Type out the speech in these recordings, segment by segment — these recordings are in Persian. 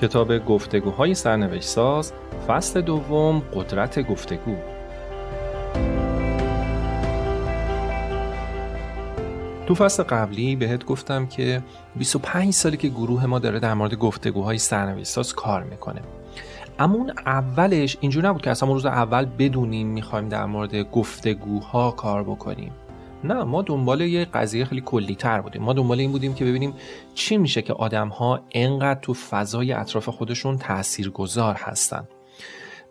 کتاب گفتگوهای سرنوشت ساز فصل دوم قدرت گفتگو. تو فصل قبلی بهت گفتم که 25 سالی که گروه ما داره در مورد گفتگوهای سرنوشت ساز کار می‌کنه. اما اون اولش اینجور نبود که اصلا روز اول بدونیم می‌خوایم در مورد گفتگوها کار بکنیم. نه ما دنبال یه قضیه خیلی کلی تر بودیم ما دنبال این بودیم که ببینیم چی میشه که آدم ها انقدر تو فضای اطراف خودشون تاثیرگذار هستن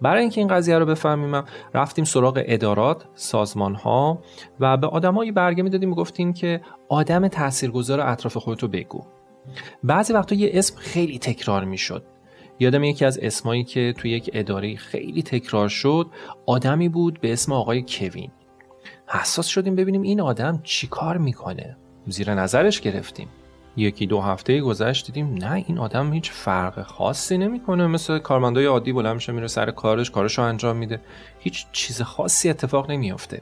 برای اینکه این قضیه رو بفهمیم رفتیم سراغ ادارات، سازمان ها و به آدمایی برگه می‌دادیم گفتیم که آدم تاثیرگذار اطراف خودتو بگو. بعضی وقتا یه اسم خیلی تکرار می‌شد. یادم یکی از اسمایی که توی یک اداره خیلی تکرار شد آدمی بود به اسم آقای کوین. حساس شدیم ببینیم این آدم چی کار می‌کنه. زیر نظرش گرفتیم. یکی دو هفته گذشت دیدیم نه این آدم هیچ فرق خاصی نمی‌کنه. مثل کارمندای عادی بلند میشه میره سر کارش کارش رو انجام میده. هیچ چیز خاصی اتفاق نمیافته.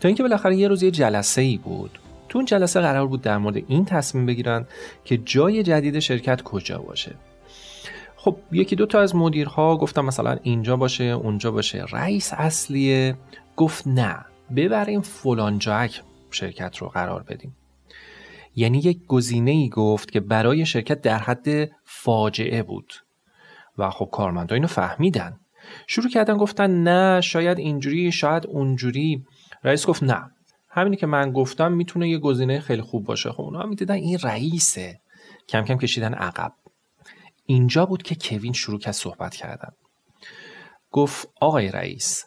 تا اینکه بالاخره یه روز یه جلسه ای بود. تو اون جلسه قرار بود در مورد این تصمیم بگیرن که جای جدید شرکت کجا باشه. خب یکی دو تا از مدیرها گفتم مثلا اینجا باشه اونجا باشه. رئیس اصلیه گفت نه. ببریم فلان جاک شرکت رو قرار بدیم. یعنی یک گزینه ای گفت که برای شرکت در حد فاجعه بود. و خب کارمندا اینو فهمیدن. شروع کردن گفتن نه شاید اینجوری شاید اونجوری. رئیس گفت نه. همینی که من گفتم می‌تونه یه گزینه خیلی خوب باشه. خب اونا می‌دیدن این رئیسه. کم کم کشیدن عقب. اینجا بود که کوین شروع کرد صحبت کردن. گفت آقای رئیس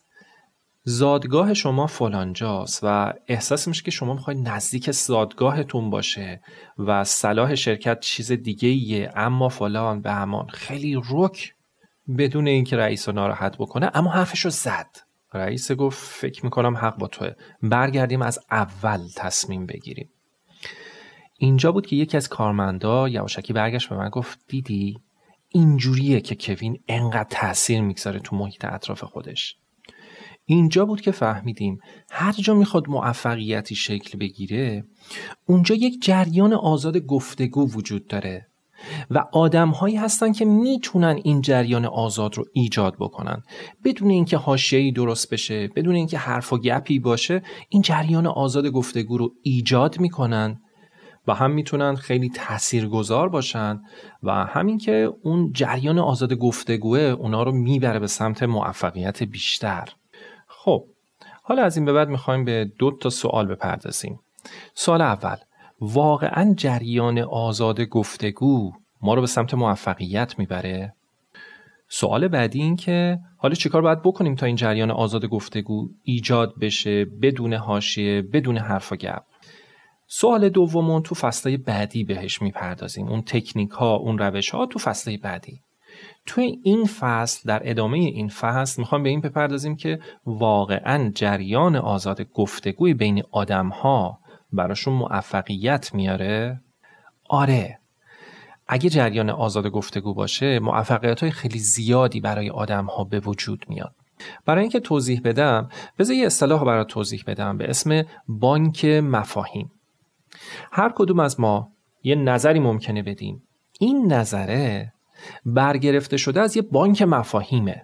زادگاه شما فلانجاست و احساس میشه که شما می‌خواید نزدیک زادگاهتون باشه و صلاح شرکت چیز دیگه ایه اما فلان به همان خیلی رک بدون اینکه رئیس رو ناراحت بکنه. اما حرفش رو زد. رئیس گفت فکر می‌کنم حق با توه. برگردیم از اول تصمیم بگیریم. اینجا بود که یکی از کارمندا یواشکی برگشت به من گفت دیدی؟ اینجوریه که کوین انقدر تاثیر می‌گذاره تو محیط اطراف خودش. اینجا بود که فهمیدیم هر جا می‌خواد موفقیتی شکل بگیره اونجا یک جریان آزاد گفتگو وجود داره و آدم هایی هستن که می‌تونن این جریان آزاد رو ایجاد بکنن. بدون اینکه حاشیه‌ای درست بشه بدون اینکه حرف و گپی باشه این جریان آزاد گفتگو رو ایجاد می‌کنن و هم می‌تونن خیلی تاثیرگذار باشن و همین که اون جریان آزاد گفتگوه اونا رو می‌بره به سمت موفقیت بیشتر. خب حالا از این به بعد می‌خوایم به دو تا سوال بپردازیم. سوال اول واقعا جریان آزاد گفتگو ما رو به سمت موفقیت می‌بره؟ سوال بعدی این که حالا چیکار باید بکنیم تا این جریان آزاد گفتگو ایجاد بشه بدون حاشیه بدون حرف و گپ؟ سوال دومون تو فصلهای بعدی بهش می‌پردازیم. اون تکنیک ها اون روش ها تو فصلهای بعدی. توی این فصل در ادامه این فصل می‌خوام به این بپردازیم که واقعا جریان آزاد گفتگوی بین آدم ها براشون موفقیت میاره؟ آره اگه جریان آزاد گفتگو باشه موفقیت های خیلی زیادی برای آدم ها به وجود میاد. برای اینکه توضیح بدم بذار یه اصطلاح برای توضیح بدم به اسم بانک مفاهیم. هر کدوم از ما یه نظری ممکنه بدیم. این نظره برگرفته شده از یه بانک مفاهیمه.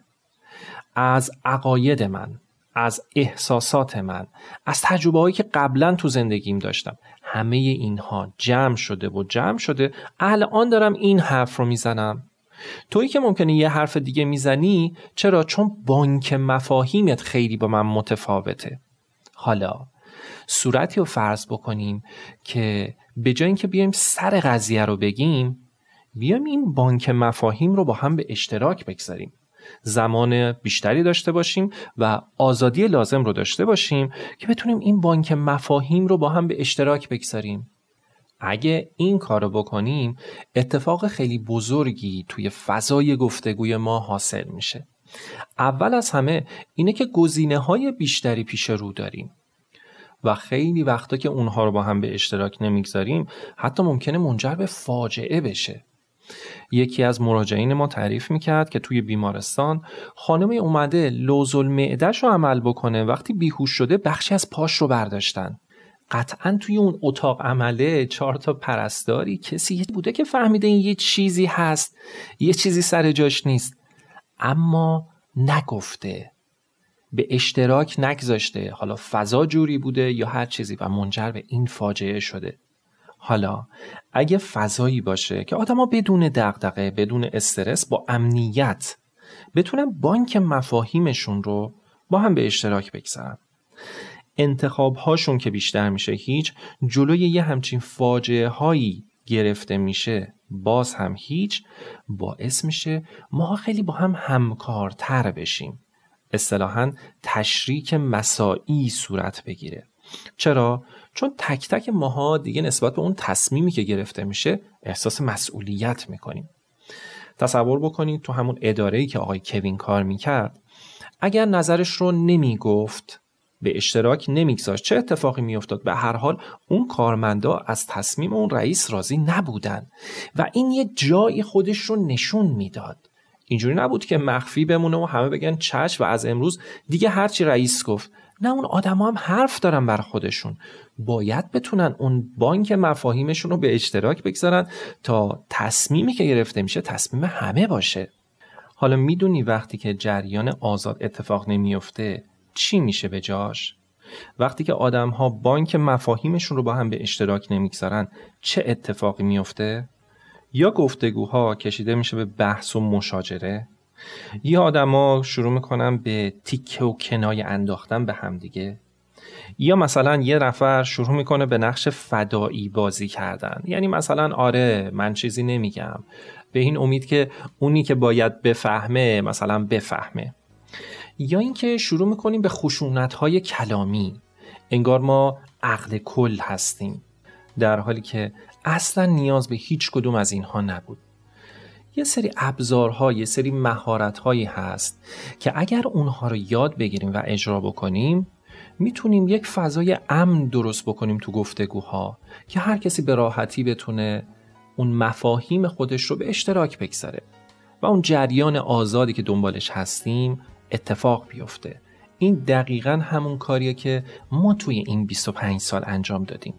از عقاید من از احساسات من از تجربه هایی که قبلا تو زندگیم داشتم. همه اینها جمع شده و جمع شده. الان دارم این حرف رو می‌زنم. تویی که ممکنه یه حرف دیگه می‌زنی چرا؟ چون بانک مفاهیمت خیلی با من متفاوته. حالا صورتی رو فرض بکنیم که به جای اینکه بیایم سر قضیه رو بگیم بیایم این بانک مفاهیم رو با هم به اشتراک بگذاریم. زمان بیشتری داشته باشیم و آزادی لازم رو داشته باشیم که بتونیم این بانک مفاهیم رو با هم به اشتراک بگذاریم. اگه این کار رو بکنیم اتفاق خیلی بزرگی توی فضای گفتگوی ما حاصل میشه. اول از همه اینه که گزینه های بیشتری پیش رو داریم و خیلی وقتا که اونها رو با هم به اشتراک نمی‌گذاریم حتی ممکنه منجر به فاجعه بشه. یکی از مراجعین ما تعریف می‌کرد که توی بیمارستان خانم اومده لوزل معدش رو عمل بکنه وقتی بیهوش شده بخشی از پاش رو برداشتن. قطعا توی اون اتاق عمله چهار تا پرستاری کسی بوده که فهمیده این یه چیزی هست یه چیزی سر جاش نیست. اما نگفته به اشتراک نگذاشته. حالا فضا جوری بوده یا هر چیزی و منجر به این فاجعه شده. حالا اگه فضایی باشه که آدما بدون دغدغه بدون استرس با امنیت بتونن بانک مفاهیمشون رو با هم به اشتراک بگذارن. انتخاب هاشون که بیشتر میشه هیچ جلوی یه همچین فاجعه هایی گرفته میشه باز هم هیچ باعث میشه ما خیلی با هم همکارتر بشیم. اصطلاحا تشریک مساعی صورت بگیره. چرا؟ چون تک تک ماها دیگه نسبت به اون تصمیمی که گرفته میشه احساس مسئولیت می‌کنیم. تصور بکنید تو همون اداره که آقای کوین کار می‌کرد اگر نظرش رو نمی‌گفت به اشتراک نمیگذاشت چه اتفاقی میافتاد؟ به هر حال اون کارمندا از تصمیم اون رئیس راضی نبودن و این یه جایی خودش رو نشون می‌داد. اینجوری نبود که مخفی بمونه و همه بگن چش و از امروز دیگه هرچی رئیس گفت نه اون آدم هم حرف دارن بر خودشون باید بتونن اون بانک مفاهیمشون رو به اشتراک بگذارن تا تصمیمی که گرفته میشه تصمیم همه باشه حالا می‌دونی وقتی که جریان آزاد اتفاق نمیفته چی میشه به جاش؟ وقتی که آدم ها بانک مفاهیمشون رو با هم به اشتراک نمی‌گذارن چه اتفاقی میفته؟ یا گفتگوها کشیده میشه به بحث و مشاجره یا آدما شروع می‌کنن به تیکه و کنای انداختن به همدیگه یا مثلا یه نفر شروع می‌کنه به نقش فدایی بازی کردن. یعنی مثلا آره من چیزی نمیگم. به این امید که اونی که باید بفهمه مثلا بفهمه. یا اینکه شروع می‌کنیم به خشونت های کلامی. انگار ما عقل کل هستیم. در حالی که اصلا نیاز به هیچ کدوم از اینها نبود. یه سری ابزارها یه سری مهارتهایی هست که اگر اونها رو یاد بگیریم و اجرا بکنیم می‌تونیم یک فضای امن درست بکنیم تو گفتگوها که هر کسی به راحتی بتونه اون مفاهیم خودش رو به اشتراک بگذاره و اون جریان آزادی که دنبالش هستیم اتفاق بیفته. این دقیقا همون کاریه که ما توی این 25 سال انجام دادیم.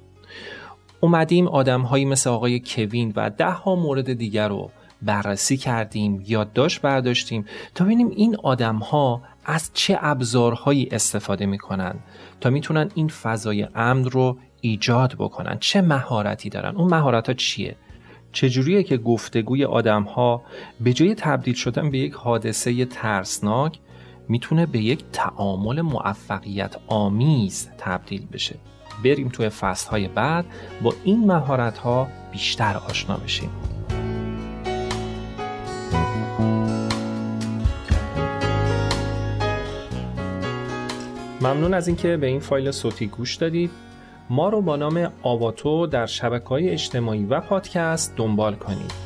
اومدیم آدم هایی مثل آقای کوین و ده ها مورد دیگر رو بررسی کردیم یادداشت برداشتیم تا ببینیم این آدم ها از چه ابزارهایی استفاده می‌کنن تا می‌تونن این فضای امن رو ایجاد بکنن. چه مهارتی دارن؟ اون مهارت ها چیه؟ چجوریه که گفتگوی آدم ها به جای تبدیل شدن به یک حادثه ترسناک می‌تونه به یک تعامل موفقیت آمیز تبدیل بشه؟ بریم توی فصل بعد با این مهارت ها بیشتر آشنا بشیم. ممنون از اینکه به این فایل صوتی گوش دادید. ما رو با نام آواتو در شبکه های اجتماعی و پادکست دنبال کنید.